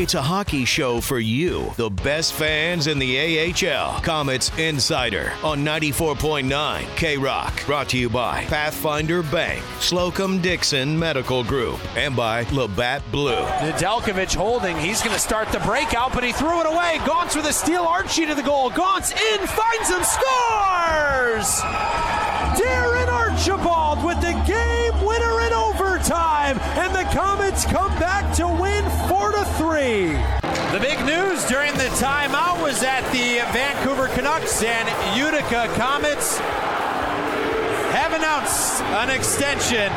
It's a hockey show for you, the best fans in the AHL. Comets Insider on 94.9 K Rock. Brought to you by Pathfinder Bank, Slocum Dickson Medical Group, and by Labatt Blue. Nedeljkovic holding. He's going to start the breakout, but he threw it away. Gaunce with a steal. Archie to the goal. Gaunce in, finds him, scores! Darren Archibald with the game overtime, and the Comets come back to win four to three. The big news during the timeout was that the Vancouver Canucks and Utica Comets have announced an extension,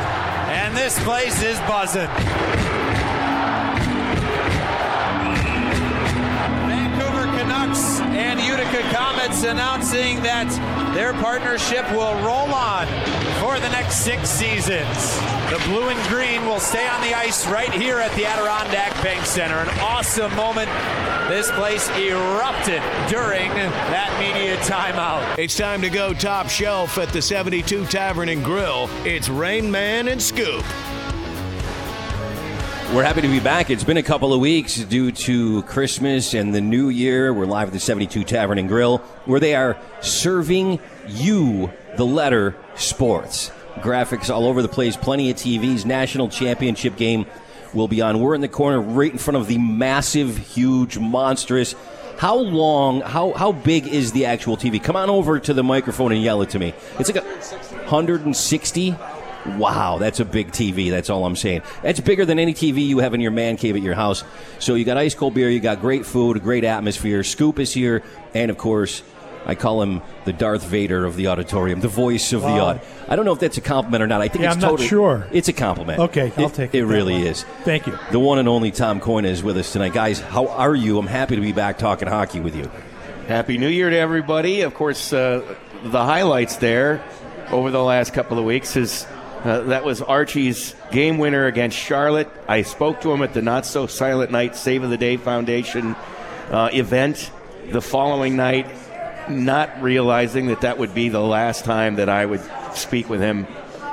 and this place is buzzing. Vancouver Canucks and Utica Comets announcing that their partnership will roll on for the next six seasons. The blue and green will stay on the ice right here at the Adirondack Bank Center. An awesome moment. This place erupted during that media timeout. It's time to go top shelf at the 72 Tavern and Grill. It's Rain Man and Scoop. We're happy to be back. It's been a couple of weeks due to Christmas and the New Year. We're live at the 72 Tavern and Grill, where they are serving you the letter sports. Graphics all over the place, plenty of TVs. National championship game will be on. We're in the corner right in front of the massive, huge, monstrous. How long, how, how big is the actual TV? Come on over to the microphone and yell it to me. It's like a 160. Wow, that's a big TV. That's all I'm saying. That's bigger than any TV you have in your man cave at your house. So you got ice cold beer, you got great food, a great atmosphere. Scoop is here, and of course, I call him the Darth Vader of the auditorium, the voice of the Wow. odd. I don't know if that's a compliment or not. I think Yeah, it's I'm not sure. It's a compliment. Okay, I'll it, take it It really way. is. Thank you. The one and only Tom Coyne is with us tonight, guys. How are you? I'm happy to be back talking hockey with you. Happy New Year to everybody. Of course, uh, the highlights there over the last couple of weeks is uh, that was Archie's game winner against Charlotte. I spoke to him at the Not So Silent Night Save of the Day Foundation uh, event the following night, not realizing that that would be the last time that I would speak with him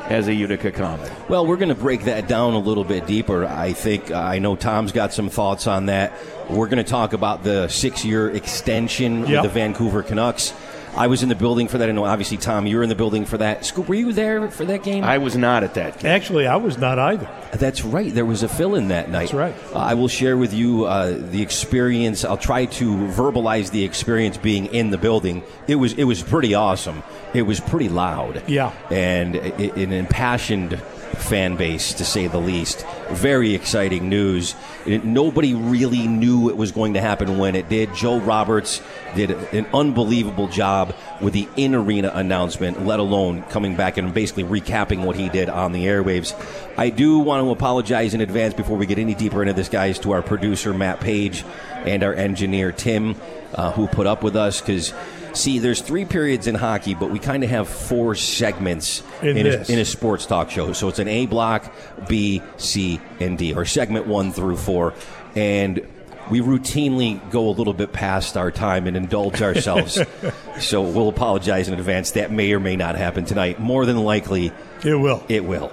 as a Utica Comet. Well, we're going to break that down a little bit deeper. I think I know Tom's got some thoughts on that. We're going to talk about the six-year extension Yep. with the Vancouver Canucks. I was in the building for that. I know, obviously, Tom, you were in the building for that. Scoop, were you there for that game? I was not at that game. Actually, I was not either. That's right. There was a fill in that night. That's right. Uh, I will share with you uh, the experience. I'll try to verbalize the experience being in the building. It was it was pretty awesome. It was pretty loud. Yeah. And i- an impassioned fan base, to say the least. Very exciting news. It- nobody really knew it was going to happen when it did. Joe Roberts did an unbelievable job with the in arena announcement, let alone coming back and basically recapping what he did on the airwaves. I do want to apologize in advance before we get any deeper into this, guys, to our producer, Matt Page, and our engineer, Tim, uh, who put up with us because. See, there's three periods in hockey, but we kind of have four segments In a, in a sports talk show. So it's an A block, B, C, and D, or segment one through four. And we routinely go a little bit past our time and indulge ourselves. so we'll apologize in advance. That may or may not happen tonight. More than likely, It will. it will.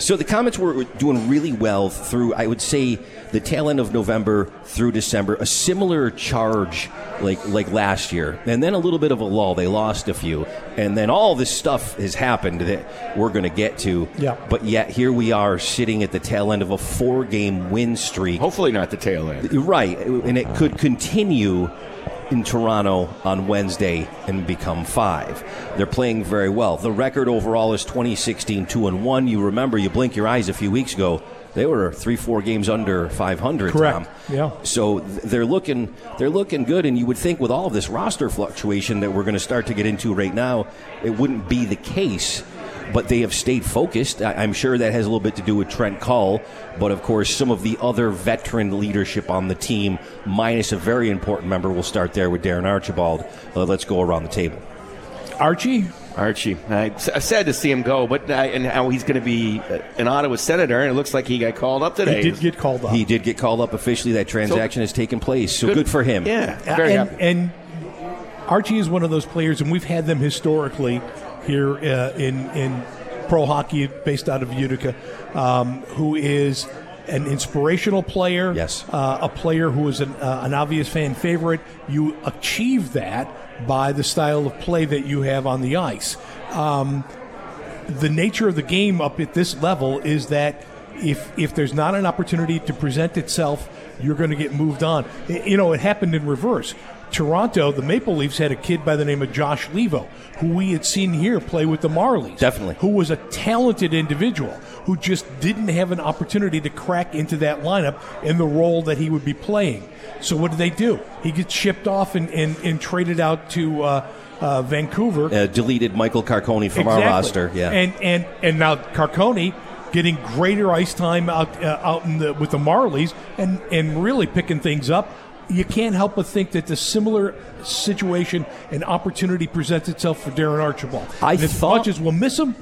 So the Comets were doing really well through, I would say, the tail end of November through December. A similar charge like like last year, and then a little bit of a lull. They lost a few, and then all this stuff has happened that we're going to get to. Yeah. But yet here we are sitting at the tail end of a four-game win streak. Hopefully, not the tail end. Right, and it could continue in Toronto on Wednesday and become five. They're playing very well. The record overall is 2016 2 and 1. You remember, you blink your eyes a few weeks ago, they were three, four games under 500. Correct. Tom. Yeah. So they're looking, they're looking good, and you would think with all of this roster fluctuation that we're going to start to get into right now, it wouldn't be the case. But they have stayed focused. I- I'm sure that has a little bit to do with Trent Cull, but of course, some of the other veteran leadership on the team, minus a very important member. We'll start there with Darren Archibald. Uh, let's go around the table. Archie, Archie. I, I'm sad to see him go, but uh, and how he's going to be uh, an Ottawa senator, and it looks like he got called up today. he did get called up. He did get called up officially. That transaction has taken place, so good, for him. Yeah, very and, happy. and Archie is one of those players, and we've had them historically here uh, in in pro hockey, based out of Utica, um, who is an inspirational player, Yes. uh, a player who is an, uh, an obvious fan favorite. You achieve that by the style of play that you have on the ice. Um, the nature of the game up at this level is that if if there's not an opportunity to present itself, you're going to get moved on. You know, it happened in reverse. Toronto, the Maple Leafs had a kid by the name of Josh Leivo, who we had seen here play with the Marlies. Definitely. Who was a talented individual who just didn't have an opportunity to crack into that lineup in the role that he would be playing. So what did they do? He gets shipped off and, and, and traded out to uh, uh, Vancouver. Uh, deleted Michael Carcone from our roster. Yeah. and and and now Carcone getting greater ice time out uh, out in the with the Marlies and and really picking things up. You can't help but think that the similar situation and opportunity presents itself for Darren Archibald. I and thought- much as we'll miss him,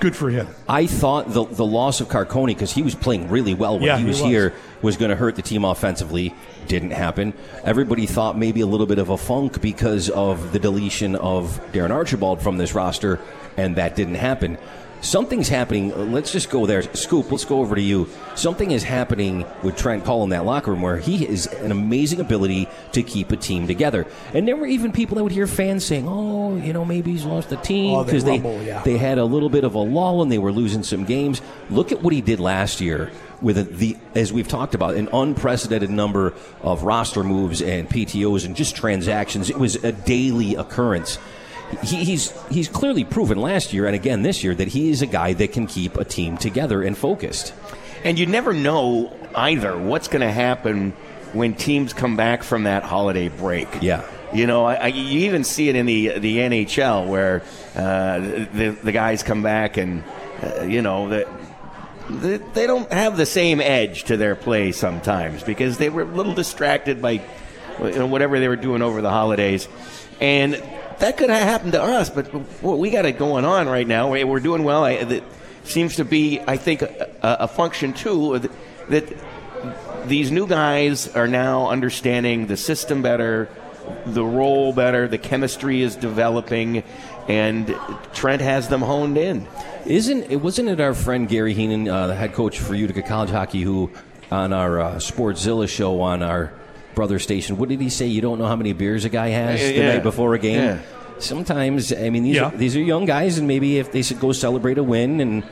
good for him. I thought the the loss of Carcone because he was playing really well when Yeah, he he was, was. here was going to hurt the team offensively. Didn't happen. Everybody thought maybe a little bit of a funk because of the deletion of Darren Archibald from this roster, and that didn't happen. Something's happening. Uh, let's just go there. Scoop, let's go over to you. Something is happening with Trent Cull in that locker room where he has an amazing ability to keep a team together. And there were even people that would hear fans saying, oh, you know, maybe he's lost the team Oh, they because they, yeah. they had a little bit of a lull and they were losing some games. Look at what he did last year with the, as we've talked about, an unprecedented number of roster moves and PTOs and just transactions. It was a daily occurrence. He, he's he's clearly proven last year and again this year that he is a guy that can keep a team together and focused. And you never know either what's going to happen when teams come back from that holiday break. Yeah. You know, I, I, you even see it in the the NHL where uh, the the guys come back and uh, you know the, they, they don't have the same edge to their play sometimes because they were a little distracted by you know, whatever they were doing over the holidays, and that could have happened to us. But we got it going on right now. We- We're doing well. I, that seems to be, I think, a, a function too that, these new guys are now understanding the system better, the role better, the chemistry is developing, and Trent has them honed in. Isn't it? Wasn't it our friend Gary Heaney, uh, the head coach for Utica College hockey, who on our uh, Sportzilla show on our brother station, what did he say? You don't know how many beers a guy has the Yeah. night before a game. Yeah. Sometimes, I mean, these Yeah. are, these are young guys, and maybe if they should go celebrate a win, and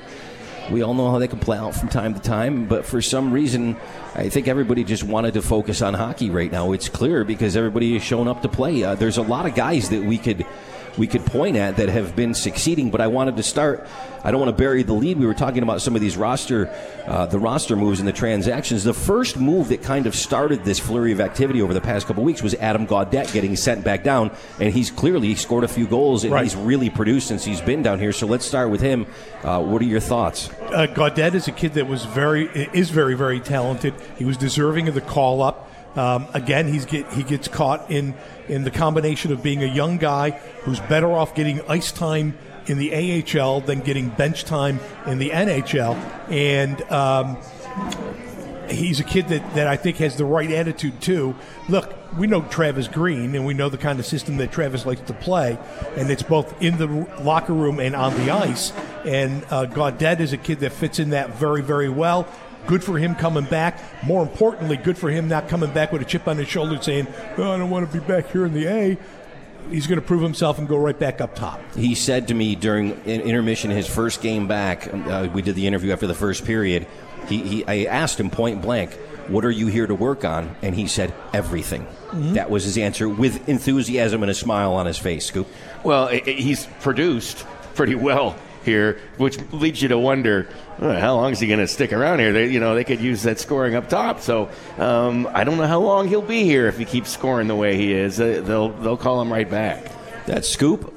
we all know how they can play out from time to time. But for some reason, I think everybody just wanted to focus on hockey right now. It's clear because everybody is showing up to play. Uh, there's a lot of guys that we could we could point at that have been succeeding. But I wanted to start. I don't want to bury the lead. We were talking about some of these roster, uh, the roster moves and the transactions. The first move that kind of started this flurry of activity over the past couple weeks was Adam Gaudette getting sent back down, and he's clearly scored a few goals and Right. he's really produced since he's been down here. So let's start with him. Uh, what are your thoughts? uh, Gaudette is a kid that was very is very very talented. He was deserving of the call up. Um, again, he's get he gets caught in in the combination of being a young guy who's better off getting ice time in the AHL than getting bench time in the NHL, and um, he's a kid that, that I think has the right attitude too. Look, we know Travis Green, and we know the kind of system that Travis likes to play, and it's both in the locker room and on the ice. And uh, is a kid that fits in that very, very well. Good for him coming back. More importantly, good for him not coming back with a chip on his shoulder saying, oh, I don't want to be back here in the A. He's going to prove himself and go right back up top. He said to me during in- intermission, his first game back, um, uh, we did the interview after the first period. He, he, I asked him point blank, "What are you here to work on?" And he said, "Everything." That was his answer, with enthusiasm and a smile on his face. Scoop. Well, i- i- he's produced pretty well here, which leads you to wonder how long is he going to stick around here? They, you know, they could use that scoring up top. So um, I don't know how long he'll be here if he keeps scoring the way he is. They'll they'll call him right back. That's Scoop.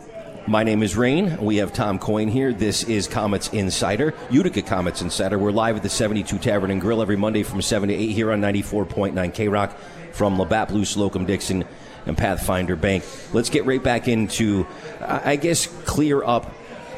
My name is Rain. We have Tom Coyne here. This is Comets Insider, Utica Comets Insider. We're live at the 72 Tavern and Grill every Monday from 7 to 8 here on 94.9 K Rock from Labatt Blue, Slocum Dickson, and Pathfinder Bank. Let's get right back into, I guess, clear up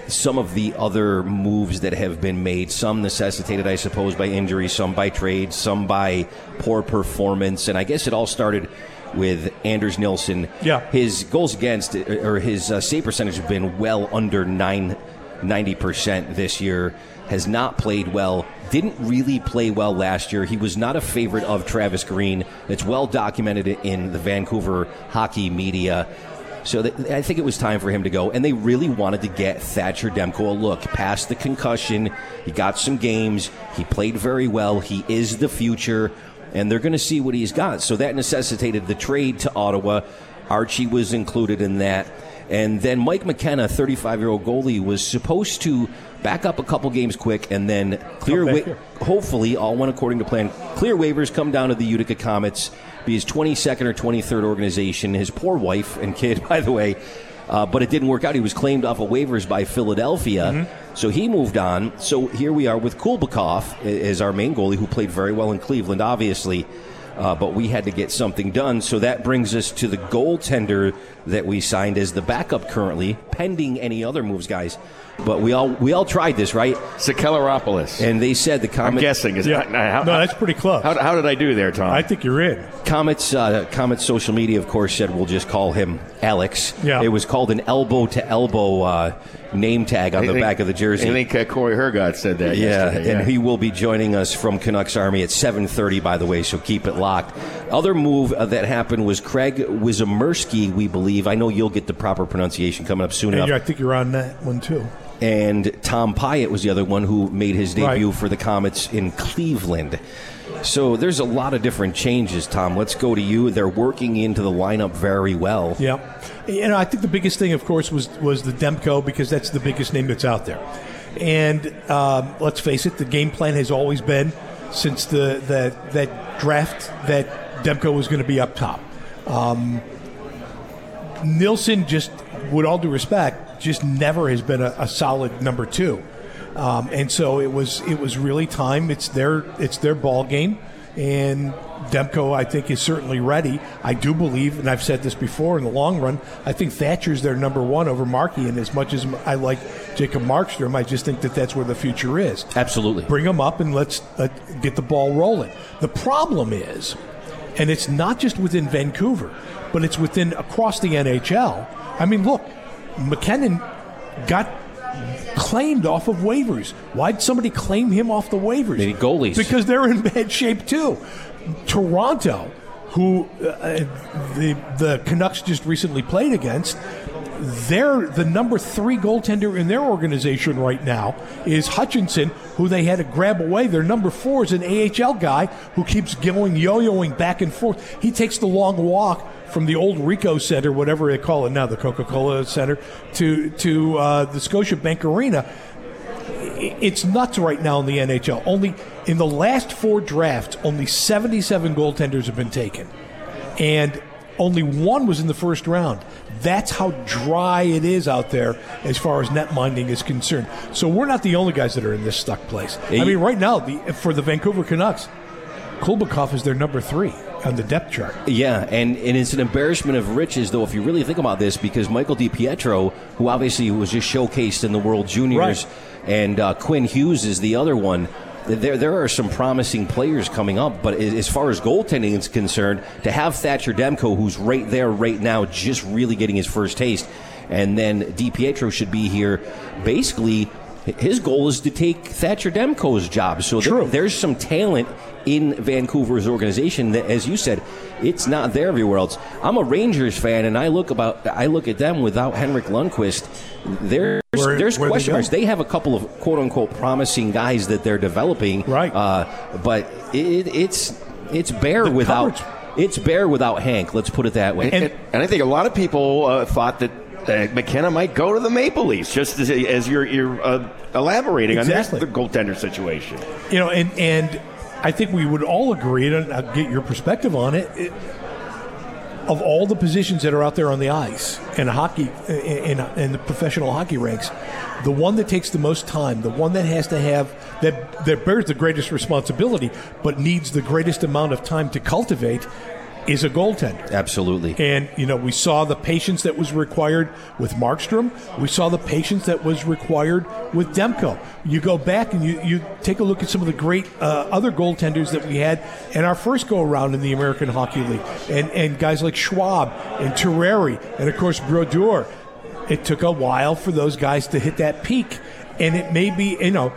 some of the other moves that have been made. Some necessitated, I suppose, by injury, some by trade, some by poor performance. And I guess it all started with Anders Nilsson. Yeah. His goals against, or his uh, save percentage have been well under nine, 90% this year. Has not played well didn't really play well last year. He was not a favorite of Travis Green. It's well documented in the Vancouver hockey media. So th- I think it was time for him to go. And they really wanted to get Thatcher Demko a look past the concussion. He got some games. He played very well. He is the future. And they're going to see what he's got. So that necessitated the trade to Ottawa. Archie was included in that. And then Mike McKenna, 35 year old goalie, was supposed to back up a couple games quick and then clear, wa- hopefully, all went according to plan. Clear waivers, come down to the Utica Comets, be his 22nd or 23rd organization. His poor wife and kid, by the way. Uh, but it didn't work out. He was claimed off of waivers by Philadelphia, Mm-hmm. so he moved on. So here we are with Kulbakov as our main goalie, who played very well in Cleveland, obviously. Uh, but we had to get something done. So that brings us to the goaltender that we signed as the backup currently, pending any other moves, guys. But we all we all tried this, right? Sakellaropoulos. And they said the I'm guessing. Is Yeah. how, No, that's pretty close. How, how did I do there, Tom? I think you're in. Comets, uh, Comets social media, of course, said we'll just call him Alex. Yeah. It was called an elbow to elbow uh, name tag on I the think- back of the jersey. I think uh, Cory Hergott said that Yeah, yesterday. and he will be joining us from Canucks Army at 7:30. By the way, so keep it locked. Other move uh, that happened was Craig Wizamersky, we believe. I know you'll get the proper pronunciation coming up soon And enough. you- I think you're on that one too. And Tom Pyatt was the other one who made his debut Right. for the Comets in Cleveland. So there's a lot of different changes, Tom. Let's go to you. They're working into the lineup very well. Yeah, you know, I think the biggest thing, of course, was was the Demko because that's the biggest name that's out there. And um, let's face it, the game plan has always been since the that that draft that Demko was going to be up top. Um, Nilsson just, with all due respect, just never has been a, a solid number two. Um, and so it was it was really time. It's their it's their ball game, and Demko I think is certainly ready. I do believe, and I've said this before. In the long run, I think Thatcher's their number one over Markey. And as much as I like Jacob Markstrom, I just think that that's where the future is. Absolutely. Bring them up and let's let, get the ball rolling. The problem is, and it's not just within Vancouver, but it's within across the NHL. I mean, look, McKenna got claimed off of waivers. Why'd somebody claim him off the waivers? They need goalies. Because they're in bad shape too. Toronto, who uh, the the Canucks just recently played against, they're the number three goaltender in their organization right now is Hutchinson, who they had to grab away. Their number four is an AHL guy who keeps going yo-yoing back and forth. He takes the long walk from the old Ricoh Center, whatever they call it now, the Coca-Cola Center, to to uh, the Scotiabank Arena it's nuts right now in the NHL. Only in the last four drafts, only 77 goaltenders have been taken, and only one was in the first round. That's how dry it is out there as far as net minding is concerned. So we're not the only guys that are in this stuck place. I mean, right now, the, for the Vancouver Canucks, Kulbakov is their number three on the depth chart. Yeah, and, and it's an embarrassment of riches, though, if you really think about this, because Michael DiPietro, who obviously was just showcased in the World Juniors, Right. and uh, Quinn Hughes is the other one. There, there are some promising players coming up, but as far as goaltending is concerned, to have Thatcher Demko, who's right there right now, just really getting his first taste, and then DiPietro should be here. Basically, his goal is to take Thatcher Demko's job. So there- True. there's some talent in Vancouver's organization that, as you said, it's not there everywhere else. I'm a Rangers fan, and I look about I look at them without Henrik Lundqvist. There's Where- there's where they question go? marks. They have a couple of quote unquote promising guys that they're developing, Right. Uh, but it, it's it's bare without coverage- it's bare without Hank. Let's put it that way. And, and I think a lot of people uh, thought that McKenna might go to the Maple Leafs, just as, as you're, you're uh, elaborating Exactly. on this the goaltender situation. You know, and and I think we would all agree, and I'll get your perspective on it. it of all the positions that are out there on the ice in hockey, in, in the professional hockey ranks, the one that takes the most time, the one that has to have that that bears the greatest responsibility, but needs the greatest amount of time to cultivate, is a goaltender. Absolutely. And, you know, we saw the patience that was required with Markstrom. We saw the patience that was required with Demko. You go back and you, you take a look at some of the great uh, other goaltenders that we had in our first go around in the American Hockey League. And, and guys like Schwab and Terreri and, of course, Brodeur. It took a while for those guys to hit that peak. And it may be, you know,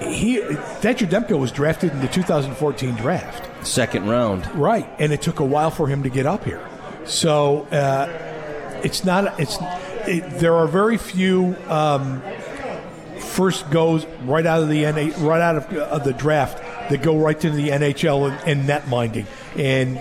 he Thatcher Demko was drafted in the 2014 draft. Second round. Right, and it took a while for him to get up here. So uh, it's not. It's it, there are very few um, first goes right out of the NA, right out of, of the draft that go right to the NHL and, and net minding, and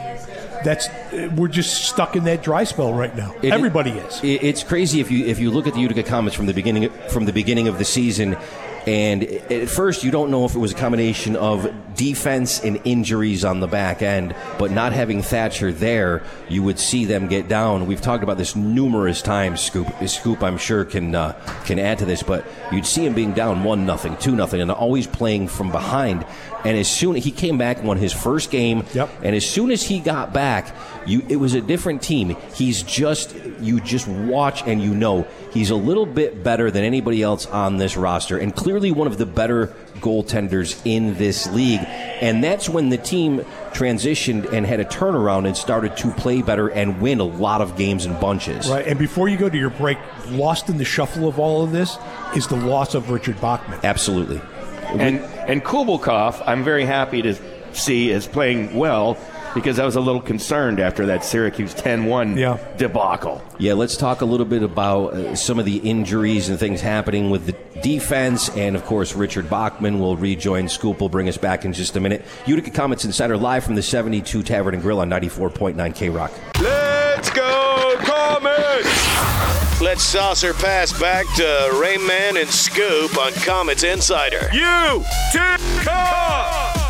that's we're just stuck in that dry spell right now. It- Everybody is. It- It's crazy if you if you look at the Utica Comets from the beginning from the beginning of the season, and at first you don't know if it was a combination of defense and injuries on the back end, but not having Thatcher there, you would see them get down. We've talked about this numerous times. Scoop, Scoop, I'm sure can uh, can add to this, but you'd see him being down one nothing, two nothing, and always playing from behind. And as soon he came back, and won his first game, Yep. and as soon as he got back, you it was a different team. He's just you just watch and you know he's a little bit better than anybody else on this roster, and clearly one of the better goaltenders in this league. And that's when the team transitioned and had a turnaround and started to play better and win a lot of games in bunches. Right, and before you go to your break, lost in the shuffle of all of this is the loss of Richard Bachman. Absolutely. And and Kulbakov, I'm very happy to see is playing well because I was a little concerned after that Syracuse 10-1 Yeah. debacle. Yeah, let's talk a little bit about uh, some of the injuries and things happening with the defense. And of course, Richard Bachman will rejoin. Scoop will bring us back in just a minute. Utica Comets Insider live from the 72 Tavern and Grill on 94.9 K Rock. Let's go, Comets! Let's saucer pass back to Rayman and Scoop on Comets Insider. Utica!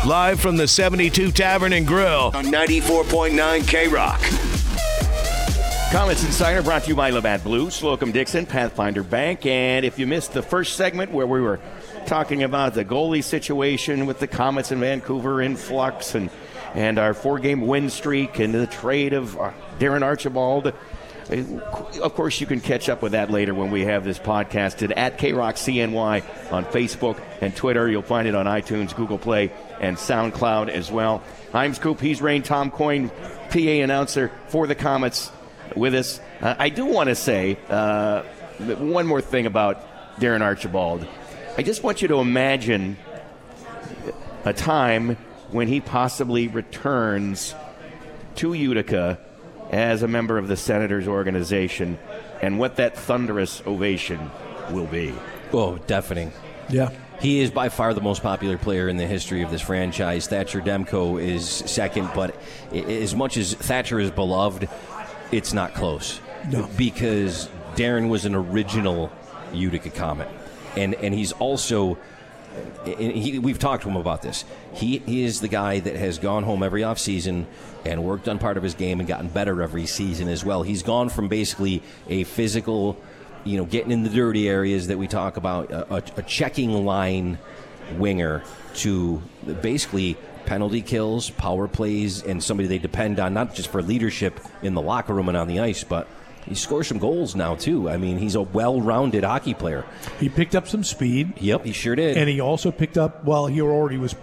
Live from the 72 Tavern and Grill on 94.9 K Rock. Comets Insider brought to you by Labatt Blue, Slocum Dickson, Pathfinder Bank. And if you missed the first segment where we were talking about the goalie situation with the Comets in Vancouver in flux and, and our four game win streak and the trade of uh, Darren Archibald, of course, you can catch up with that later when we have this podcasted at KRockCNY on Facebook and Twitter. You'll find it on iTunes, Google Play, and SoundCloud as well. I'm Scoop. He's Rain. Tom Coyne, PA announcer for the Comets, with us. Uh, I do want to say uh, one more thing about Darren Archibald. I just want you to imagine a time when he possibly returns to Utica as a member of the Senators organization and what that thunderous ovation will be. Oh, deafening. Yeah. He is by far the most popular player in the history of this franchise. Thatcher Demko is second, but as much as Thatcher is beloved, it's not close. No. Because Darren was an original Utica Comet. And, and he's also, and he, we've talked to him about this. He, he is the guy that has gone home every offseason and worked on part of his game and gotten better every season as well. He's gone from basically a physical you know, getting in the dirty areas that we talk about, a, a, a checking line winger to basically penalty kills, power plays, and somebody they depend on not just for leadership in the locker room and on the ice, but he scores some goals now too. I mean, he's a well-rounded hockey player. He picked up some speed, Yep, he sure did. and he also picked up. Well, he already was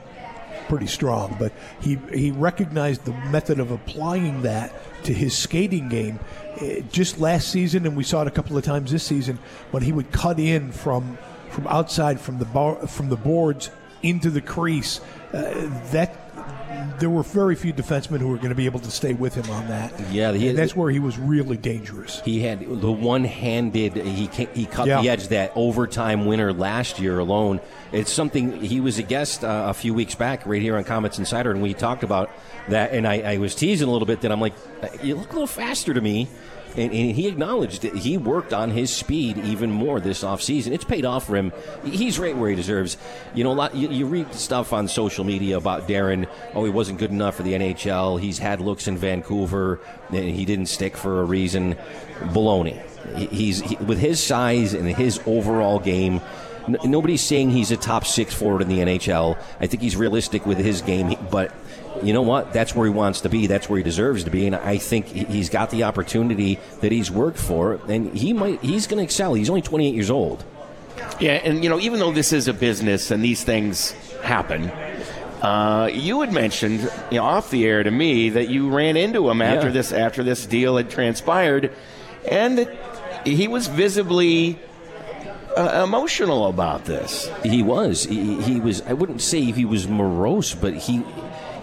pretty strong, but he he recognized the method of applying that to his skating game. Eh, Just last season, and we saw it a couple of times this season, when he would cut in from from outside from the bar, from the boards into the crease. Uh, that there were very few defensemen who were going to be able to stay with him on that. Yeah, he- that's where he was really dangerous. He had the one-handed. He he cut Yeah. the edge that overtime winner last year alone. It's something he was a guest uh, a few weeks back right here on Comets Insider, and we talked about that. And I, I was teasing a little bit that I'm like, you look a little faster to me. And, and he acknowledged that he worked on his speed even more this offseason. It's paid off for him. He's right where he deserves. You know, a lot. You, you read stuff on social media about Darren. Oh, he wasn't good enough for the NHL. He's had looks in Vancouver. And he didn't stick for a reason. Baloney. He's he, with his size and his overall game. n- Nobody's saying he's a top six forward in the NHL. I think he's realistic with his game, but you know what? That's where he wants to be. That's where he deserves to be. And I think he- he's got the opportunity that he's worked for, and he might. He's going to excel. He's only 28 years old. Yeah, and you know, even though this is a business and these things happen, uh, you had mentioned you know, off the air to me that you ran into him after Yeah. this after this deal had transpired, and that he was visibly uh, emotional about this. He was. He, he was. I wouldn't say he was morose, but he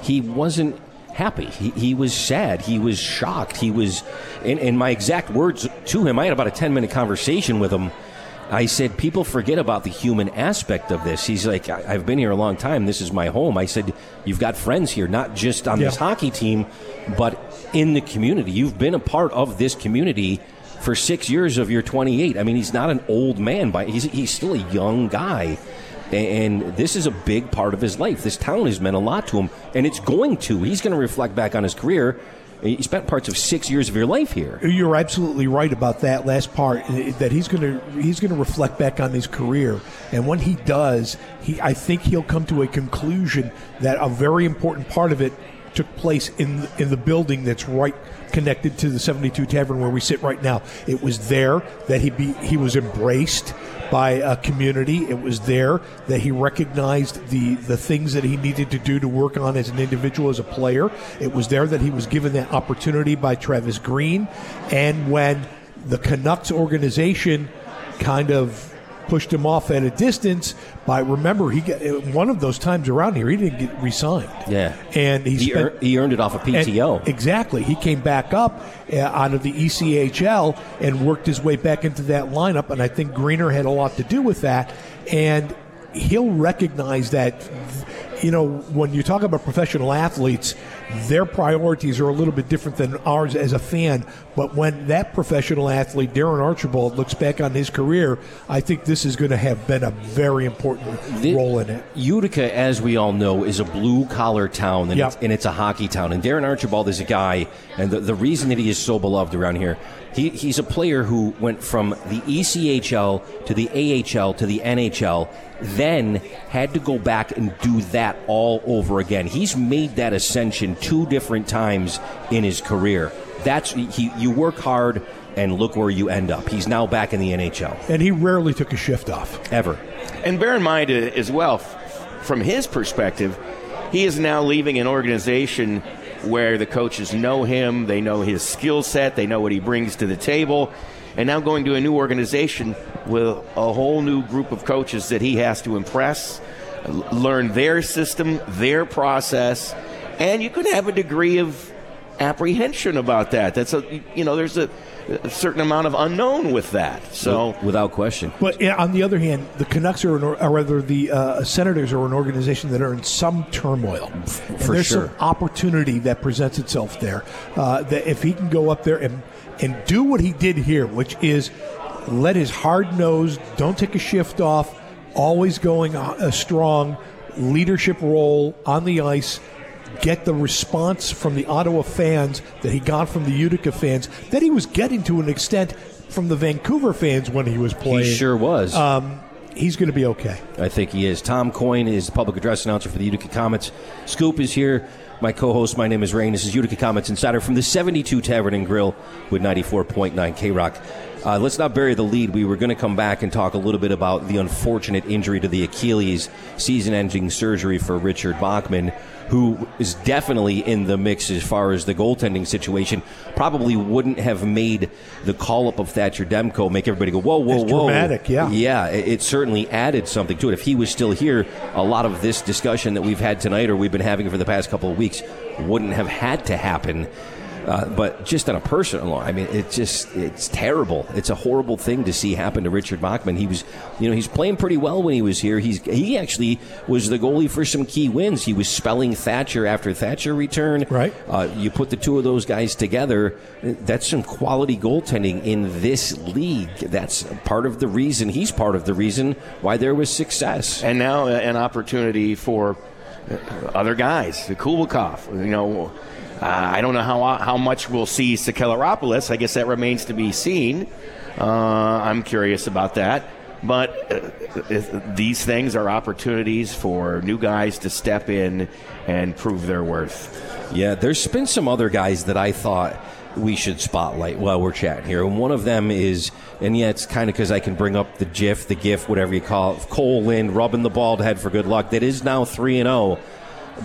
he wasn't happy. He, he was sad. He was shocked. He was. In, in my exact words to him, I had about a ten minute conversation with him. I said, people forget about the human aspect of this. He's like, I- I've been here a long time. This is my home. I said, you've got friends here, not just on this hockey team, but in the community. You've been a part of this community for six years of your 28. I mean, he's not an old man, but he's, he's still a young guy. And this is a big part of his life. This town has meant a lot to him, and it's going to. He's going to reflect back on his career. He spent parts of six years of your life here. You're absolutely right about that last part. eh, That he's going to he's going to reflect back on his career, and when he does, he I think he'll come to a conclusion that a very important part of it took place in in the building that's right connected to the 72 Tavern where we sit right now. It was there that he be he was embraced by a community. It was there that he recognized the the things that he needed to do to work on as an individual, as a player. It was there that he was given that opportunity by Travis Green, and when the Canucks organization kind of pushed him off at a distance by remember he got one of those times around here he didn't get re-signed Yeah. and he, He, spent, ear- he earned it off of PTO. exactly. He came back up uh, out of the ECHL and worked his way back into that lineup, and I think Greener had a lot to do with that. And he'll recognize that, you know, when you talk about professional athletes, their priorities are a little bit different than ours as a fan. But when that professional athlete, Darren Archibald, looks back on his career, I think this is going to have been a very important The- role in it. Utica, as we all know, is a blue collar town and, Yeah. it's, and it's a hockey town. And Darren Archibald is a guy, and the, the reason that he is so beloved around here, he, he's a player who went from the ECHL to the AHL to the NHL, then had to go back and do that all over again. He's made that ascension two different times in his career. That's he. You work hard, and look where you end up. He's now back in the NHL. And he rarely took a shift off. Ever. And bear in mind uh, as well, f- from his perspective, he is now leaving an organization where the coaches know him, they know his skill set, they know what he brings to the table, and now going to a new organization with a whole new group of coaches that he has to impress, l- learn their system, their process, and you could have a degree of apprehension about that. That's a you know, there's a, a certain amount of unknown with that. So without question. But yeah, on the other hand, the Canucks are, an, or or rather, the uh, Senators are an organization that are in some turmoil. And for there's sure. some opportunity that presents itself there. Uh, that if he can go up there and and do what he did here, which is let his hard nose, don't take a shift off, always going uh, a strong leadership role on the ice. Get the response from the Ottawa fans that he got from the Utica fans that he was getting to an extent from the Vancouver fans when he was playing. He sure was. Um, he's going to be okay. I think he is. Tom Coyne is the public address announcer for the Utica Comets. Scoop is here. My co-host, my name is Rain. This is Utica Comets Insider from the 72 Tavern and Grill with 94.9 K-Rock. Uh, let's not bury the lead. We were going to come back and talk a little bit about the unfortunate injury to the Achilles, season-ending surgery for Richard Bachman, who is definitely in the mix as far as the goaltending situation. Probably wouldn't have made the call-up of Thatcher Demko make everybody go, whoa, whoa, It's whoa. dramatic, yeah. Yeah, it, it certainly added something to it. If he was still here, a lot of this discussion that we've had tonight or we've been having for the past couple of weeks wouldn't have had to happen. Uh, but just on a personal level, I mean, it's just it's terrible. It's a horrible thing to see happen to Richard Bachman. He was, you know, he's playing pretty well when he was here. He's he actually was the goalie for some key wins. He was spelling Thatcher after Thatcher returned. Right. Uh, you put the two of those guys together, that's some quality goaltending in this league. That's part of the reason, he's part of the reason why there was success. and now uh, an opportunity for other guys, Kulikov. You know, uh, I don't know how how much we'll see Sakellaropoulos. I guess that remains to be seen. Uh, I'm curious about that. But uh, these things are opportunities for new guys to step in and prove their worth. Yeah, there's been some other guys that I thought we should spotlight while we're chatting here. And one of them is, and yeah, it's kind of because I can bring up the GIF, the GIF, whatever you call it, Cole Lind rubbing the bald head for good luck. That is now 3 and 0.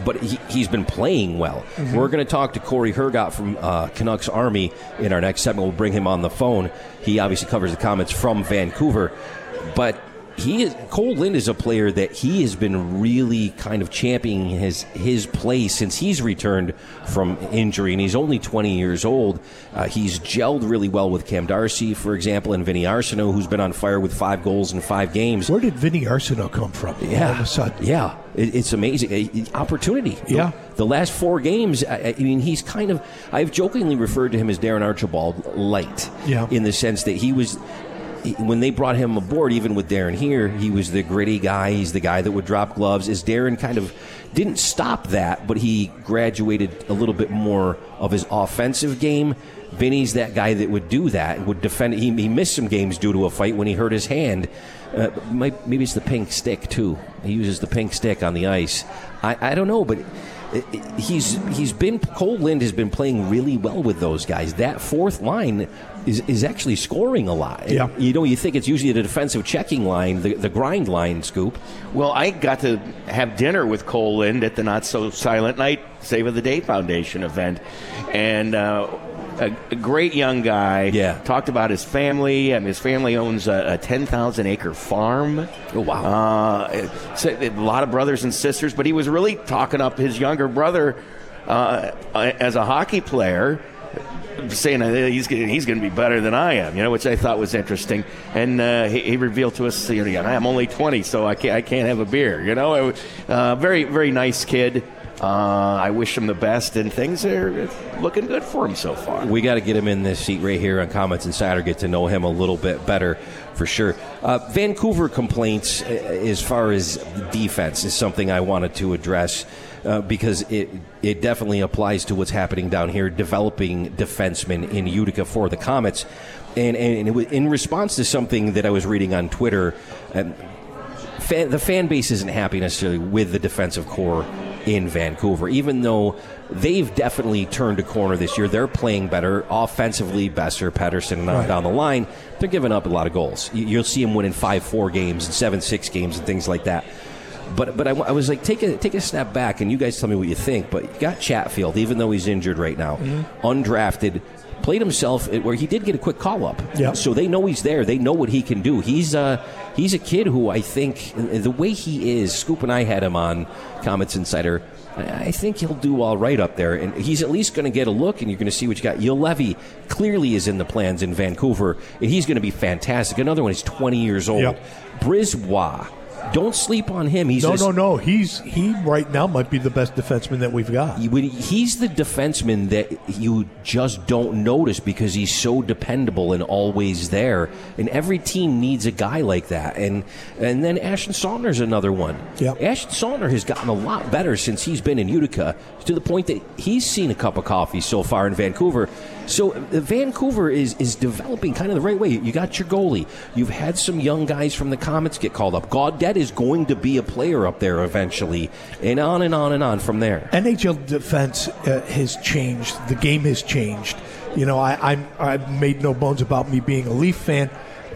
But he, he's been playing well. We're going to talk to Cory Hergott from uh, Canucks Army in our next segment. We'll bring him on the phone. He obviously covers the Comets from Vancouver. but he is, Cole Lind is a player that he has been really kind of championing his his play since he's returned from injury, and he's only 20 years old. Uh, he's gelled really well with Cam Darcy, for example, and Vinny Arseneau, who's been on fire with five goals in five games. Where did Vinny Arseneau come from? Yeah, all of a sudden. Yeah, it, it's amazing. Opportunity. Yeah. The, the last four games, I, I mean, he's kind of. I've jokingly referred to him as Darren Archibald light. Yeah. In the sense that he was. He- When they brought him aboard, even with Darren here, he was the gritty guy. He's the guy that would drop gloves. As Darren kind of didn't stop that, but he graduated a little bit more of his offensive game. Vinny's that guy that would do that, would defend. He, he missed some games due to a fight when he hurt his hand. Uh, might, maybe it's the pink stick too. He uses the pink stick on the ice. I, I don't know, but it- he's he's been Cole Lind has been playing really well with those guys. That fourth line is, is actually scoring a lot. Yeah. you know, you think it's usually the defensive checking line, the, the grind line. Scoop. Well, I got to have dinner with Cole Lind at the Not So Silent Night Save of the Day Foundation event, and uh, a, a great young guy. Yeah. talked about his family. and his family owns a, a ten thousand acre farm. Oh, wow. Uh, so a lot of brothers and sisters, but he was really talking up his younger brother uh, as a hockey player saying uh, he's he's going to be better than I am, you know, which I thought was interesting. And uh, he, he revealed to us, you know, I'm only 20, so I can't I can't have a beer, you know. Uh, very very nice kid. Uh, I wish him the best, and things are looking good for him so far. We got to get him in this seat right here on Comets Insider, get to know him a little bit better for sure. Uh, Vancouver complaints uh, as far as defense is something I wanted to address uh, because it it definitely applies to what's happening down here, developing defensemen in Utica for the Comets. And, and it was in response to something that I was reading on Twitter, um, fan, the fan base isn't happy necessarily with the defensive core in Vancouver, even though they've definitely turned a corner this year. They're playing better offensively. Boeser, Pettersson, and Right. down the line, they're giving up a lot of goals. You- You'll see them winning five four games and seven six games and things like that. But but I, I was like take a take a step back and you guys tell me what you think. But you got Chatfield, even though he's injured right now, undrafted. Played himself where he did get a quick call up, Yeah. so they know he's there. They know what he can do. He's uh, he's a kid who I think the way he is. Scoop and I had him on Comets Insider. I think he'll do all right up there, and he's at least going to get a look, and you're going to see what you got. Juolevi clearly is in the plans in Vancouver, and he's going to be fantastic. Another one, he's 20 years old. Yep. Brisebois, don't sleep on him. He's No, just- no, no. He's he right now might be the best defenseman that we've got. He's the defenseman that you just don't notice because he's so dependable and always there. And every team needs a guy like that. And and then Ashton Sautner another one. Yep. Ashton Sautner has gotten a lot better since he's been in Utica to the point that he's seen a cup of coffee so far in Vancouver. So uh, Vancouver is is developing kind of the right way. You got your goalie. You've had some young guys from the Comets get called up. Gaudette is going to be a player up there eventually, and on and on and on from there. NHL defense uh, has changed. The game has changed. You know, I, I'm I've made no bones about me being a Leaf fan,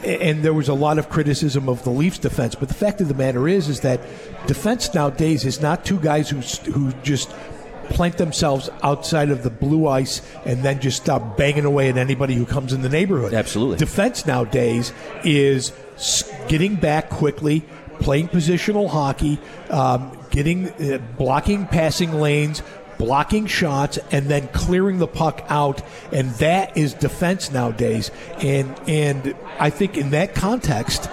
and there was a lot of criticism of the Leafs defense. But the fact of the matter is, is that defense nowadays is not two guys who who just plant themselves outside of the blue ice and then just stop banging away at anybody who comes in the neighborhood. Absolutely. Defense nowadays is getting back quickly, playing positional hockey, um, getting uh, blocking passing lanes, blocking shots, and then clearing the puck out, and that is defense nowadays. And and I think in that context.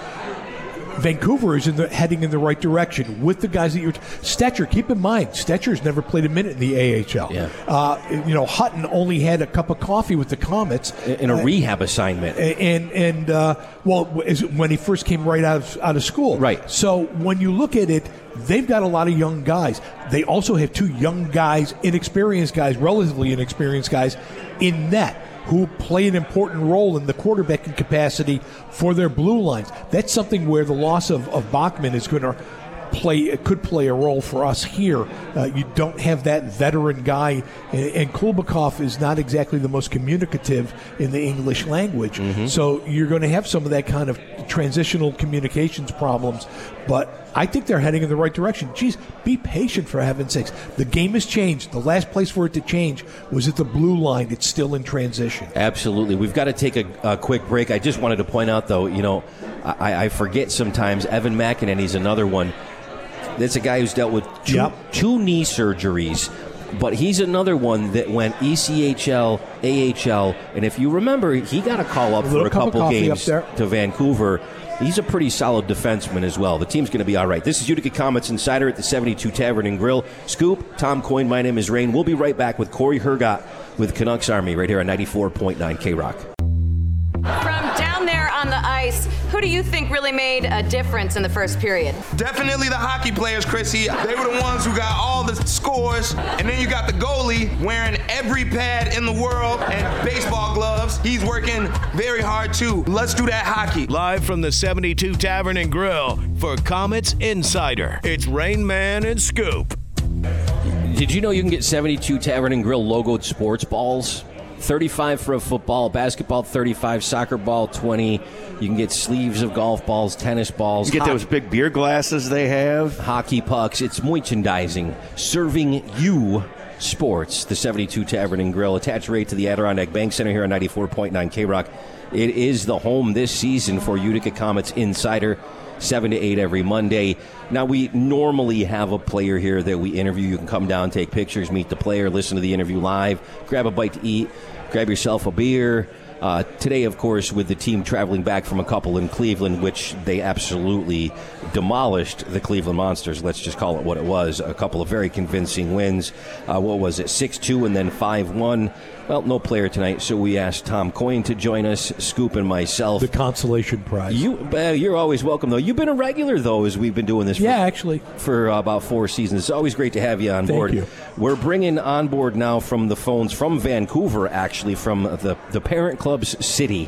Vancouver is in the, heading in the right direction with the guys that you're. Stecher, keep in mind, Stecher's never played a minute in the AHL. Yeah. Uh, you know, Hutton only had a cup of coffee with the Comets in a rehab assignment. and and uh, well, when he first came right out of out of school, Right. So when you look at it, they've got a lot of young guys. They also have two young guys, inexperienced guys, relatively inexperienced guys, in net who play an important role in the quarterbacking capacity for their blue lines. That's something where the loss of, of Bachman is going to play could play a role for us here. Uh, you don't have that veteran guy, and, and Kulbakov is not exactly the most communicative in the English language. So you're going to have some of that kind of transitional communications problems. But I think they're heading in the right direction. Geez, be patient for heaven's sakes. The game has changed. The last place for it to change was at the blue line. It's still in transition. Absolutely. We've got to take a, a quick break. I just wanted to point out, though, you know, I, I forget sometimes. Evan McEneny's another one. That's a guy who's dealt with two, Yep. two knee surgeries. But he's another one that went ECHL, AHL, and if you remember, he got a call up little for a couple games to Vancouver. He's a pretty solid defenseman as well. The team's going to be all right. This is Utica Comets Insider at the 72 Tavern and Grill. Scoop, Tom Coyne, my name is Rain. We'll be right back with Cory Hergott with Canucks Army right here on 94.9 K Rock. From down there on the ice, who do you think really made a difference in the first period? Definitely the hockey players, Chrissy. They were the ones who got all the scores. And then you got the goalie wearing every pad in the world and baseball gloves. He's working very hard too. Let's do that hockey. Live from the 72 Tavern and Grill for Comets Insider. It's Rain Man and Scoop. Did you know you can get 72 Tavern and Grill logoed sports balls? 35 for a football, basketball 35, soccer ball 20. You can get sleeves of golf balls, tennis balls. You get hockey- those big beer glasses they have. hockey pucks. It's merchandising, serving you sports. The 72 Tavern and Grill, attached right to the Adirondack Bank Center here on 94.9 K Rock. It is the home this season for Utica Comets Insider. 7 to 8 every Monday. Now, we normally have a player here that we interview. You can come down, take pictures, meet the player, listen to the interview live, grab a bite to eat, grab yourself a beer. Uh, today, of course, with the team traveling back from a couple in Cleveland, which they absolutely demolished the Cleveland Monsters. Let's just call it what it was. A couple of very convincing wins. Uh, what was it? 6 2 and then 5 1. Well, no player tonight, so we asked Tom Coyne to join us, Scoop and myself. The consolation prize. You, uh, you're always welcome, though. You've been a regular, though, as we've been doing this. For, yeah, actually. for uh, about four seasons. It's always great to have you on Thank board. you. We're bringing on board now from the phones from Vancouver, actually, from the, the parent club's city.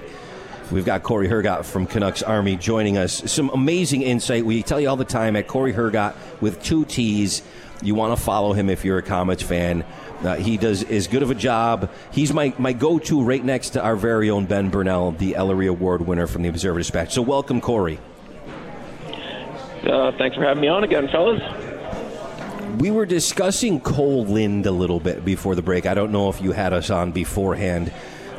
We've got Cory Hergott from Canucks Army joining us. Some amazing insight. We tell you all the time at Cory Hergott with two T's. You want to follow him if you're a Comets fan. Uh, he does as good of a job. He's my, my go to right next to our very own Ben Burnell, the Ellery Award winner from the Observer Dispatch. So, welcome, Cory. Uh, thanks for having me on again, fellas. We were discussing Cole Lind a little bit before the break. I don't know if you had us on beforehand,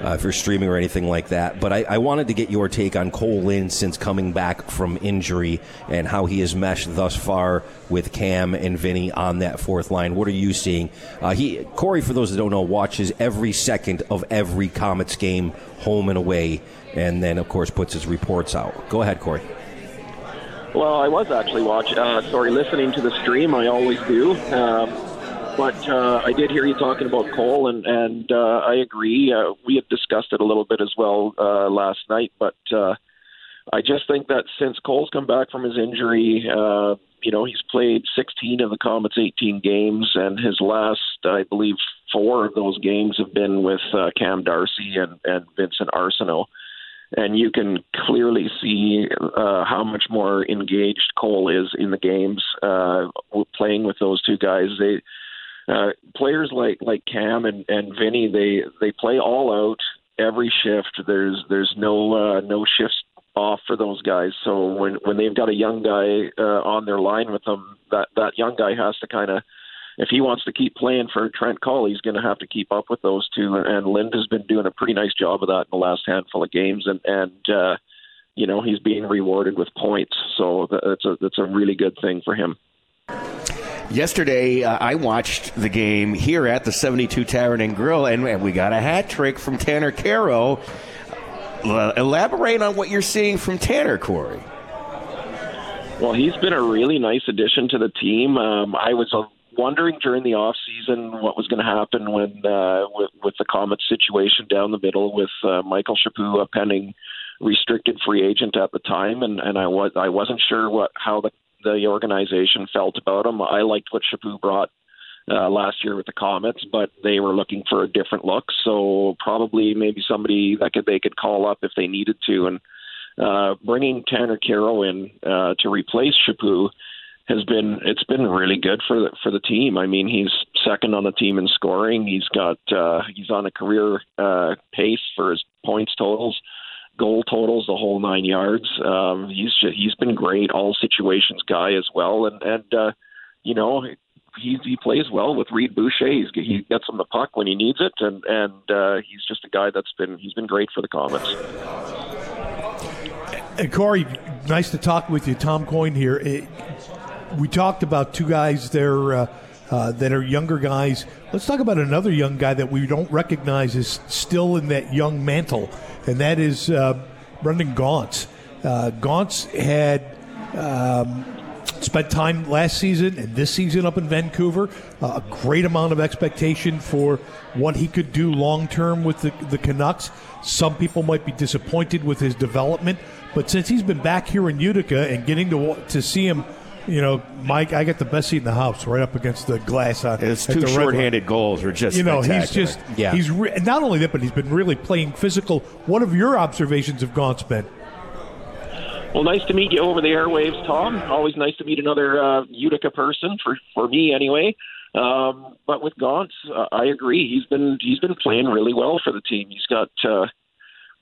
uh, you're streaming or anything like that, but I, I wanted to get your take on Cole Lind since coming back from injury and how he has meshed thus far with Cam and Vinny on that fourth line. What are you seeing? Uh, he Cory, for those that don't know, watches every second of every Comets game, home and away, and then of course puts his reports out. Go ahead, Cory. Well, I was actually watching, uh, sorry, listening to the stream. I always do. Um, but uh, I did hear you talking about Cole, and, and uh, I agree. Uh, we had discussed it a little bit as well uh, last night, but uh, I just think that since Cole's come back from his injury, uh, you know, he's played 16 of the Comets' 18 games, and his last, I believe, four of those games have been with uh, Cam Darcy and, and Vincent Arseneau. And you can clearly see uh, how much more engaged Cole is in the games, uh, playing with those two guys. They uh, players like like Cam and and Vinny, they they play all out every shift. There's there's no uh, no shifts off for those guys. So when when they've got a young guy uh, on their line with them, that that young guy has to kind of if he wants to keep playing for Trent Cull, he's going to have to keep up with those two. And Lind has been doing a pretty nice job of that in the last handful of games, and and uh, you know he's being rewarded with points. So that's a that's a really good thing for him. Yesterday, uh, I watched the game here at the 72 Tavern and Grill, and, and we got a hat trick from Tanner Kero. Elaborate on what you're seeing from Tanner, Cory. Well, he's been a really nice addition to the team. Um, I was uh, wondering during the off season what was going to happen when uh, with, with the Comets situation down the middle with uh, Michael Chaput, a pending restricted free agent at the time, and, and I was I wasn't sure what how the the organization felt about him. I liked what Chaput brought uh, last year with the Comets, but they were looking for a different look. So probably maybe somebody that could they could call up if they needed to, and uh, bringing Tanner Kero in uh, to replace Chaput has been it's been really good for the for the team. I mean, he's second on the team in scoring. He's got uh, he's on a career uh, pace for his points totals, goal totals, the whole nine yards. Um, he's just, he's been great, all situations guy as well, and and uh, you know. He, he plays well with Reid Boucher. He's, he gets him the puck when he needs it, and and uh, he's just a guy that's been he's been great for the Comets. And Cory, nice to talk with you. Tom Coyne here. It, we talked about two guys there uh, uh, that are younger guys. Let's talk about another young guy that we don't recognize is still in that young mantle, and that is uh, Brendan Gaunce. Uh, Gaunce had. Um, spent time last season and this season up in Vancouver. Uh, a great amount of expectation for what he could do long term with the, the Canucks. Some people might be disappointed with his development, but since he's been back here in Utica and getting to to see him, you know, Mike, I got the best seat in the house, right up against the glass. On His at two the red shorthanded goals were just You know, he's just Yeah. He's re- not only that, but he's been really playing physical. What have your observations of Gaunce been? Well, nice to meet you over the airwaves, Tom. Always nice to meet another uh, Utica person for for me, anyway. Um, but with Gaunt, uh, I agree. He's been he's been playing really well for the team. He's got uh,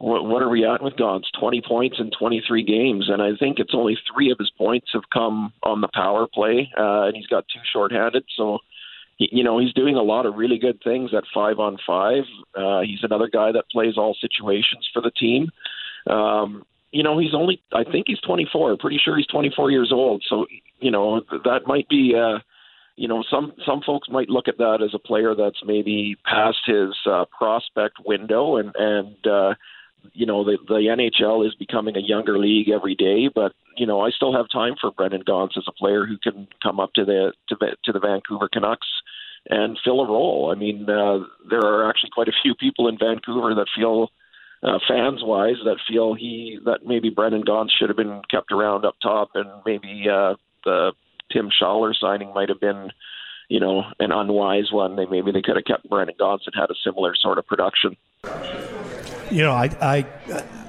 what, what are we at with Gaunce? Twenty points in twenty three games, and I think it's only three of his points have come on the power play, uh, and he's got two shorthanded. So he- you know he's doing a lot of really good things at five on five. Uh, he's another guy that plays all situations for the team. Um, you know he's only I think he's 24. Pretty sure he's 24 years old. So you know that might be. Uh, you know, some some folks might look at that as a player that's maybe past his uh, prospect window, and and uh, you know the the NHL is becoming a younger league every day. But you know, I still have time for Brendan Gaunce as a player who can come up to the to the, to the Vancouver Canucks and fill a role. I mean, uh, there are actually quite a few people in Vancouver that feel. Uh, fans wise, that feel he that maybe Brendan Gaunce should have been kept around up top, and maybe uh, the Tim Schaller signing might have been, you know, an unwise one. They maybe they could have kept Brendan Gaunce and had a similar sort of production. You know, I, I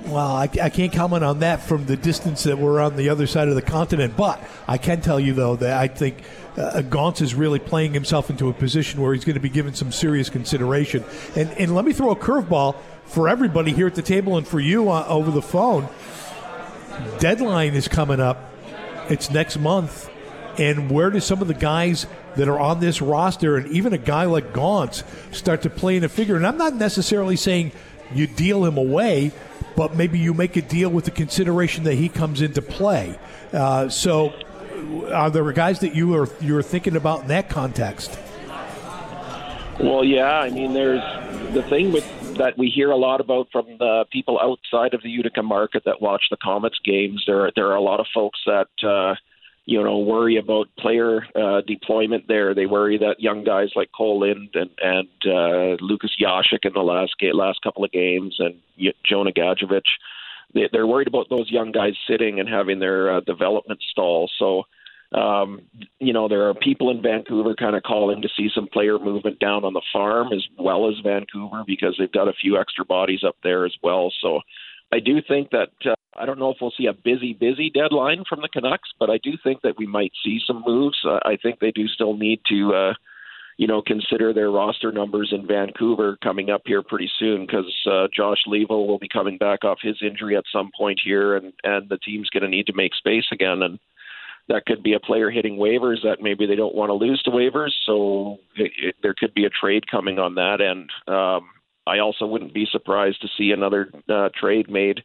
well, I, I can't comment on that from the distance that we're on the other side of the continent. But I can tell you though that I think uh, Gaunce is really playing himself into a position where he's going to be given some serious consideration. And and let me throw a curveball for everybody here at the table and for you uh, over the phone. Deadline is coming up. It's next month. And where do some of the guys that are on this roster and even a guy like Gaunce start to play in a figure? And I'm not necessarily saying you deal him away, but maybe you make a deal with the consideration that he comes into play. Uh, so, are there guys that you are you're thinking about in that context? Well, yeah, I mean, there's the thing with that we hear a lot about from the people outside of the Utica market that watch the Comets games. There, there are a lot of folks that uh, you know worry about player uh, deployment there. They worry that young guys like Cole Lind and and uh, Lukas Jasek in the last ga- last couple of games and Jonah Gadjovich. They, they're worried about those young guys sitting and having their uh, development stall. So um, you know, there are people in Vancouver kind of calling to see some player movement down on the farm as well as Vancouver because they've got a few extra bodies up there as well. So I do think that uh, I don't know if we'll see a busy, busy deadline from the Canucks, but I do think that we might see some moves. Uh, I think they do still need to. Uh, you know, consider their roster numbers in Vancouver coming up here pretty soon because uh, Josh Leivo will be coming back off his injury at some point here, and and the team's going to need to make space again, and that could be a player hitting waivers that maybe they don't want to lose to waivers. So it, it, there could be a trade coming on that end. Um, I also wouldn't be surprised to see another uh, trade made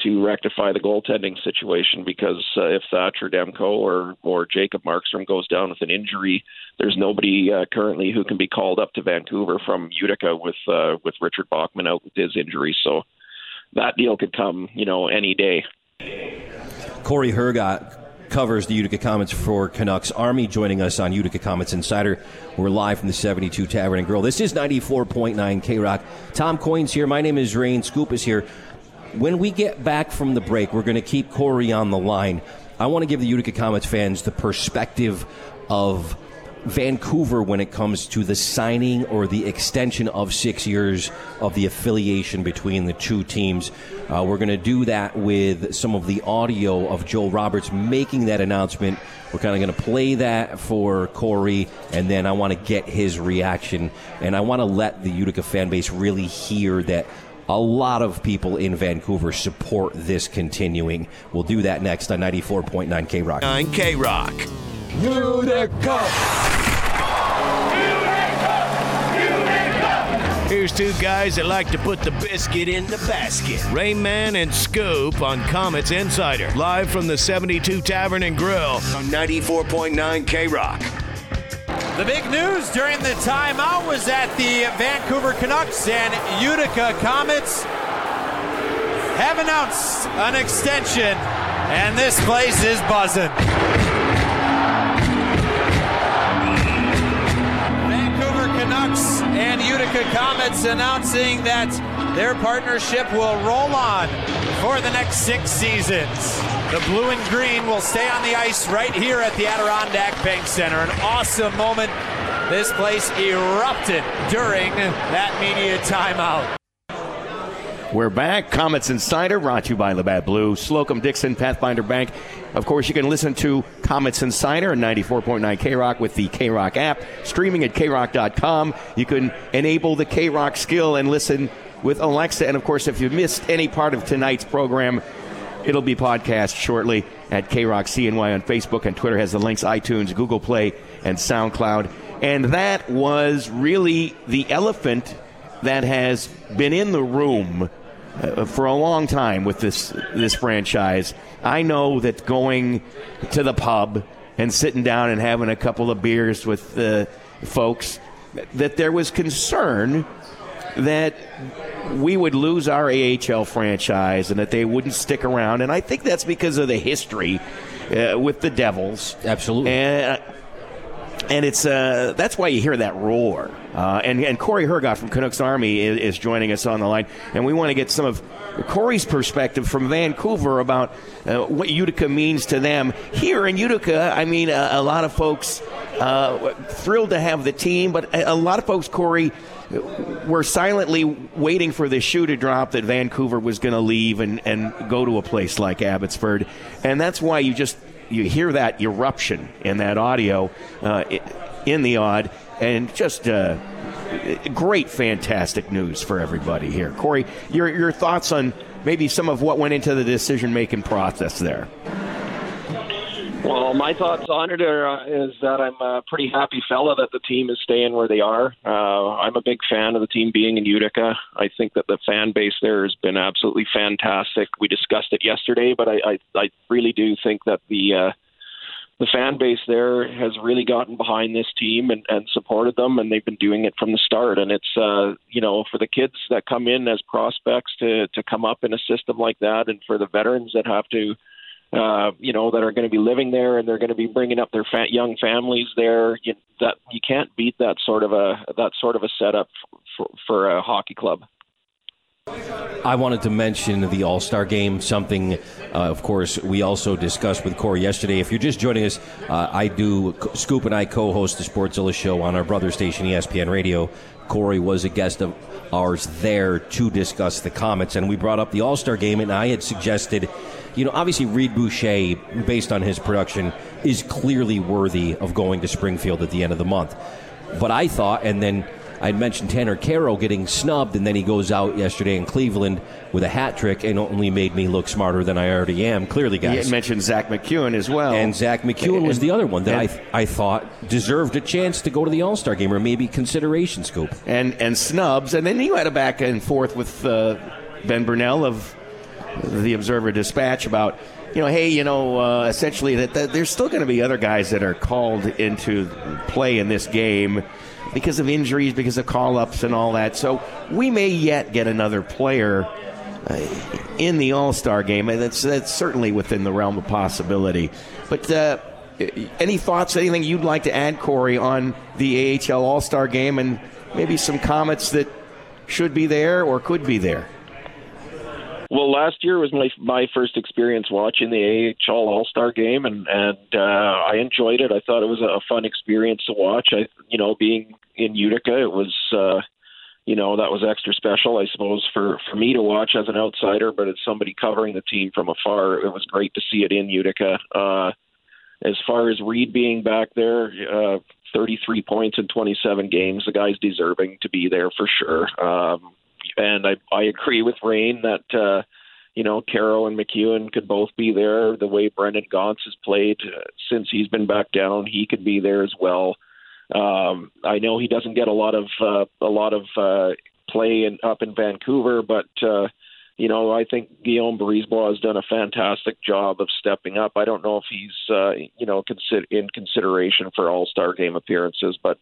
to rectify the goaltending situation because uh, if Thatcher Demko or or Jacob Markstrom goes down with an injury, there's nobody uh, currently who can be called up to Vancouver from Utica with uh, with Richard Bachman out with his injury. So that deal could come, you know, any day. Cory Hergott covers the Utica Comets for Canucks Army, joining us on Utica Comets Insider. We're live from the 72 Tavern and Grill. This is 94.9 K Rock. Tom Coyne's here. My name is Rain. Scoop is here. When we get back from the break, we're going to keep Cory on the line. I want to give the Utica Comets fans the perspective of Vancouver when it comes to the signing or the extension of six years of the affiliation between the two teams. Uh, we're going to do that with some of the audio of Joe Roberts making that announcement. We're kind of going to play that for Cory, and then I want to get his reaction. And I want to let the Utica fan base really hear that a lot of people in Vancouver support this continuing. We'll do that next on 94.9 K Rock. 9 K Rock. Here's two guys that like to put the biscuit in the basket. Rayman and Scoop on Comets Insider. Live from the 72 Tavern and Grill on 94.9 K Rock. The big news during the timeout was that the Vancouver Canucks and Utica Comets have announced an extension, and this place is buzzing. Comets announcing that their partnership will roll on for the next six seasons. The blue and green will stay on the ice right here at the Adirondack Bank Center. An awesome moment. This place erupted during that media timeout. We're back. Comets Insider, brought to you by Labatt Blue, Slocum Dickson, Pathfinder Bank. Of course, you can listen to Comets Insider on 94.9 K Rock with the K Rock app, streaming at krock.com. You can enable the K Rock skill and listen with Alexa. And of course, if you missed any part of tonight's program, it'll be podcast shortly at K Rock CNY on Facebook and Twitter has the links iTunes, Google Play, and SoundCloud. And that was really the elephant that has been in the room uh, for a long time with this this franchise. I know that going to the pub and sitting down and having a couple of beers with the folks that there was concern that we would lose our AHL franchise and that they wouldn't stick around. And I think that's because of the history uh, with the Devils. Absolutely. And, and it's uh, that's why you hear that roar. Uh, and, and Cory Hergott from Canucks Army is, is, joining us on the line, and we want to get some of Cory's perspective from Vancouver about uh, what Utica means to them. Here in Utica, I mean, a, a lot of folks uh, thrilled to have the team, but a, a lot of folks, Cory, were silently waiting for the shoe to drop that Vancouver was going to leave and, and go to a place like Abbotsford, and that's why you just you hear that eruption in that audio uh, in the odd, and just uh, great, fantastic news for everybody here. Cory, your your thoughts on maybe some of what went into the decision making process there. Well, my thoughts on it are, uh, is that I'm a pretty happy fella that the team is staying where they are. Uh, I'm a big fan of the team being in Utica. I think that the fan base there has been absolutely fantastic. We discussed it yesterday, but I, I, I really do think that the uh, the fan base there has really gotten behind this team and, and supported them, and they've been doing it from the start. And it's uh, you know for the kids that come in as prospects to to come up in a system like that, and for the veterans that have to uh, you know, that are going to be living there and they're going to be bringing up their young families there. You, that you can't beat that sort of a that sort of a setup for, for a hockey club. I wanted to mention the All Star game, something, uh, of course, we also discussed with Cory yesterday. If you're just joining us, uh, I do, Scoop and I co host the Sportszilla show on our brother station, ESPN Radio. Cory was a guest of ours there to discuss the Comets, and we brought up the All Star game, and I had suggested you know, obviously Reid Boucher, based on his production, is clearly worthy of going to Springfield at the end of the month. But I thought, and then I mentioned Tanner Kero getting snubbed, and then he goes out yesterday in Cleveland with a hat trick and only made me look smarter than I already am. Clearly, guys. You mentioned Zack MacEwen as well. And Zack MacEwen was the other one that I, I thought deserved a chance to go to the All Star game or maybe consideration scoop. And, and snubs. And then you had a back and forth with uh, Ben Burnell of the Observer Dispatch about you know, hey, you know, uh, essentially that, that there's still going to be other guys that are called into play in this game because of injuries, because of call ups and all that. So we may yet get another player uh, in the All Star game, and that's, that's certainly within the realm of possibility. But uh, any thoughts, anything you'd like to add, Cory, on the AHL All Star game and maybe some comments that should be there or could be there? Well, last year was my my first experience watching the AHL All Star Game, and and uh, I enjoyed it. I thought it was a fun experience to watch. I, you know, being in Utica, it was, uh, you know, that was extra special, I suppose, for for me to watch as an outsider. But as somebody covering the team from afar, it was great to see it in Utica. Uh, as far as Reid being back there, uh, 33 points in 27 games, the guy's deserving to be there for sure. Um, and I I agree with Rain that uh, you know Kero and MacEwen could both be there. The way Brendan Gaunce has played uh, since he's been back down, he could be there as well. Um, I know he doesn't get a lot of uh, a lot of uh, play in, up in Vancouver, but. Uh, you know, I think Guillaume Brisebois has done a fantastic job of stepping up. I don't know if he's, uh, you know, consider- in consideration for All Star game appearances, but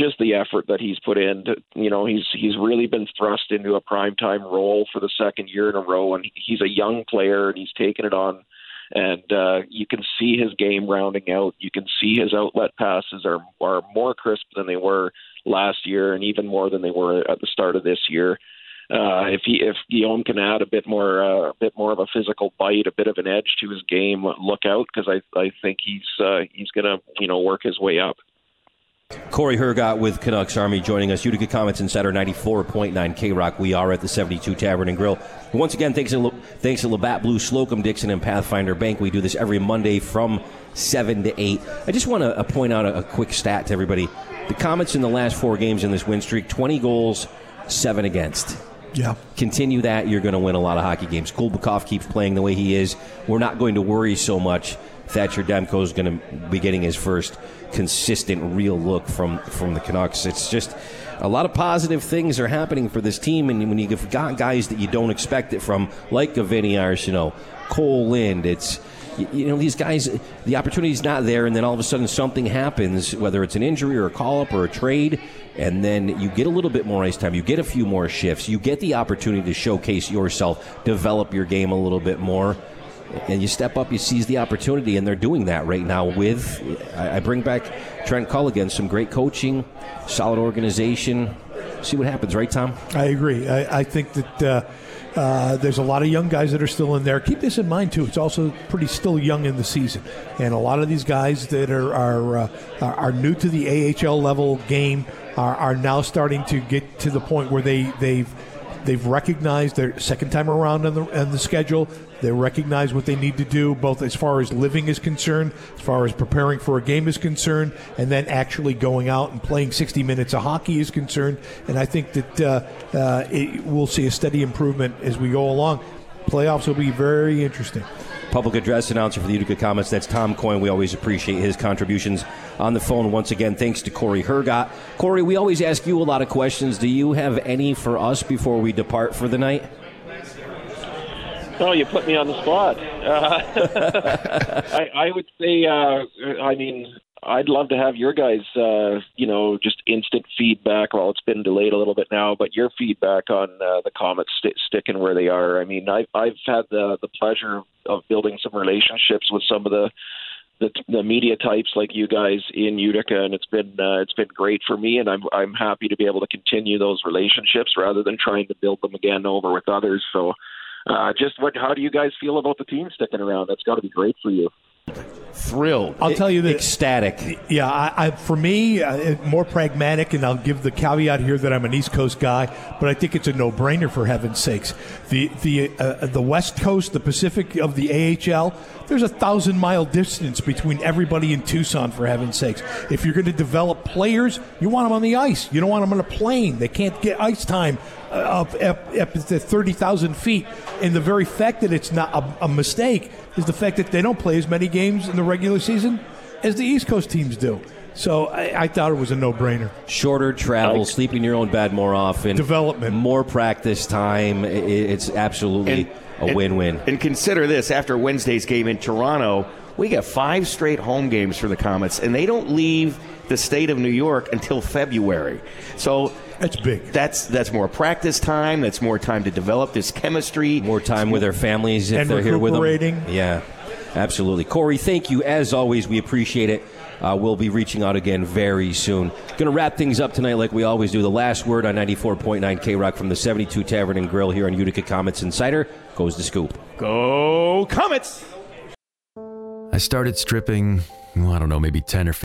just the effort that he's put in. To, you know, he's he's really been thrust into a primetime role for the second year in a row, and he's a young player and he's taken it on. And uh, you can see his game rounding out. You can see his outlet passes are are more crisp than they were last year, and even more than they were at the start of this year uh, if he if Guillaume can add a bit more uh, a bit more of a physical bite, a bit of an edge to his game, look out because I I think he's uh, he's gonna you know work his way up. Cory Hergott with Canucks Army joining us. Utica Comets Insider 94.9 K Rock. We are at the 72 Tavern and Grill. Once again, thanks to, thanks to Labatt Blue, Slocum Dickson, and Pathfinder Bank. We do this every Monday from 7 to 8. I just want to uh, point out a, a quick stat to everybody. The Comets in the last four games in this win streak 20 goals, 7 against. Yeah. Continue that, you're going to win a lot of hockey games. Kulbakov keeps playing the way he is. We're not going to worry so much. Thatcher Demko is going to be getting his first consistent, real look from from the Canucks. It's just a lot of positive things are happening for this team, and when you've got guys that you don't expect it from, like Gavini Arseneau, Cole Lind, it's you know these guys the opportunity's not there and then all of a sudden something happens whether it's an injury or a call up or a trade and then you get a little bit more ice time you get a few more shifts you get the opportunity to showcase yourself develop your game a little bit more and you step up you seize the opportunity and they're doing that right now with i bring back trent culligan some great coaching solid organization see what happens right tom i agree i, I think that uh, uh, there's a lot of young guys that are still in there. Keep this in mind too. It's also pretty still young in the season, and a lot of these guys that are are uh, are new to the AHL level game are, are now starting to get to the point where they they've they've recognized their second time around on the on the schedule. They recognize what they need to do, both as far as living is concerned, as far as preparing for a game is concerned, and then actually going out and playing 60 minutes of hockey is concerned. And I think that uh, uh, it, we'll see a steady improvement as we go along. Playoffs will be very interesting public address announcer for the Utica Comets. That's Tom Coyne. We always appreciate his contributions on the phone. Once again, thanks to Cory Hergott. Cory, we always ask you a lot of questions. Do you have any for us before we depart for the night? Oh, you put me on the spot. Uh, I, I, would say, uh, I mean, I'd love to have your guys, uh, you know, just instant feedback. Well, it's been delayed a little bit now, but your feedback on uh, the Comets st- sticking where they are. I mean, I've I've had the the pleasure of building some relationships with some of the the, the media types like you guys in Utica, and it's been uh, it's been great for me, and I'm I'm happy to be able to continue those relationships rather than trying to build them again over with others. So, uh, just what how do you guys feel about the team sticking around? That's got to be great for you thrilled. I'll tell you that ecstatic. Yeah, I, I, for me, uh, more pragmatic, and I'll give the caveat here that I'm an East Coast guy, but I think it's a no-brainer for heaven's sakes. The the uh, the West Coast, the Pacific of the AHL, there's a thousand mile distance between everybody in Tucson. For heaven's sakes, if you're going to develop players, you want them on the ice. You don't want them on a plane. They can't get ice time up, up, up to 30,000 feet. And the very fact that it's not a, a, mistake is the fact that they don't play as many games in the regular season as the East Coast teams do. So I, I thought it was a no-brainer. Shorter travel, sleep in your own bed more often, development, more practice time. It, it's absolutely and, a win-win. And, and consider this: after Wednesday's game in Toronto, we got five straight home games for the Comets, and they don't leave the state of New York until February. So that's big. That's that's more practice time. That's more time to develop this chemistry. More time with their families if they're here with them. Yeah, absolutely. Cory, thank you as always. We appreciate it. Uh, we'll be reaching out again very soon. Going to wrap things up tonight like we always do. The last word on 94.9 K Rock from the 72 Tavern and Grill here on Utica Comets Insider goes the scoop. Go Comets! I started stripping, well, I don't know, maybe 10 or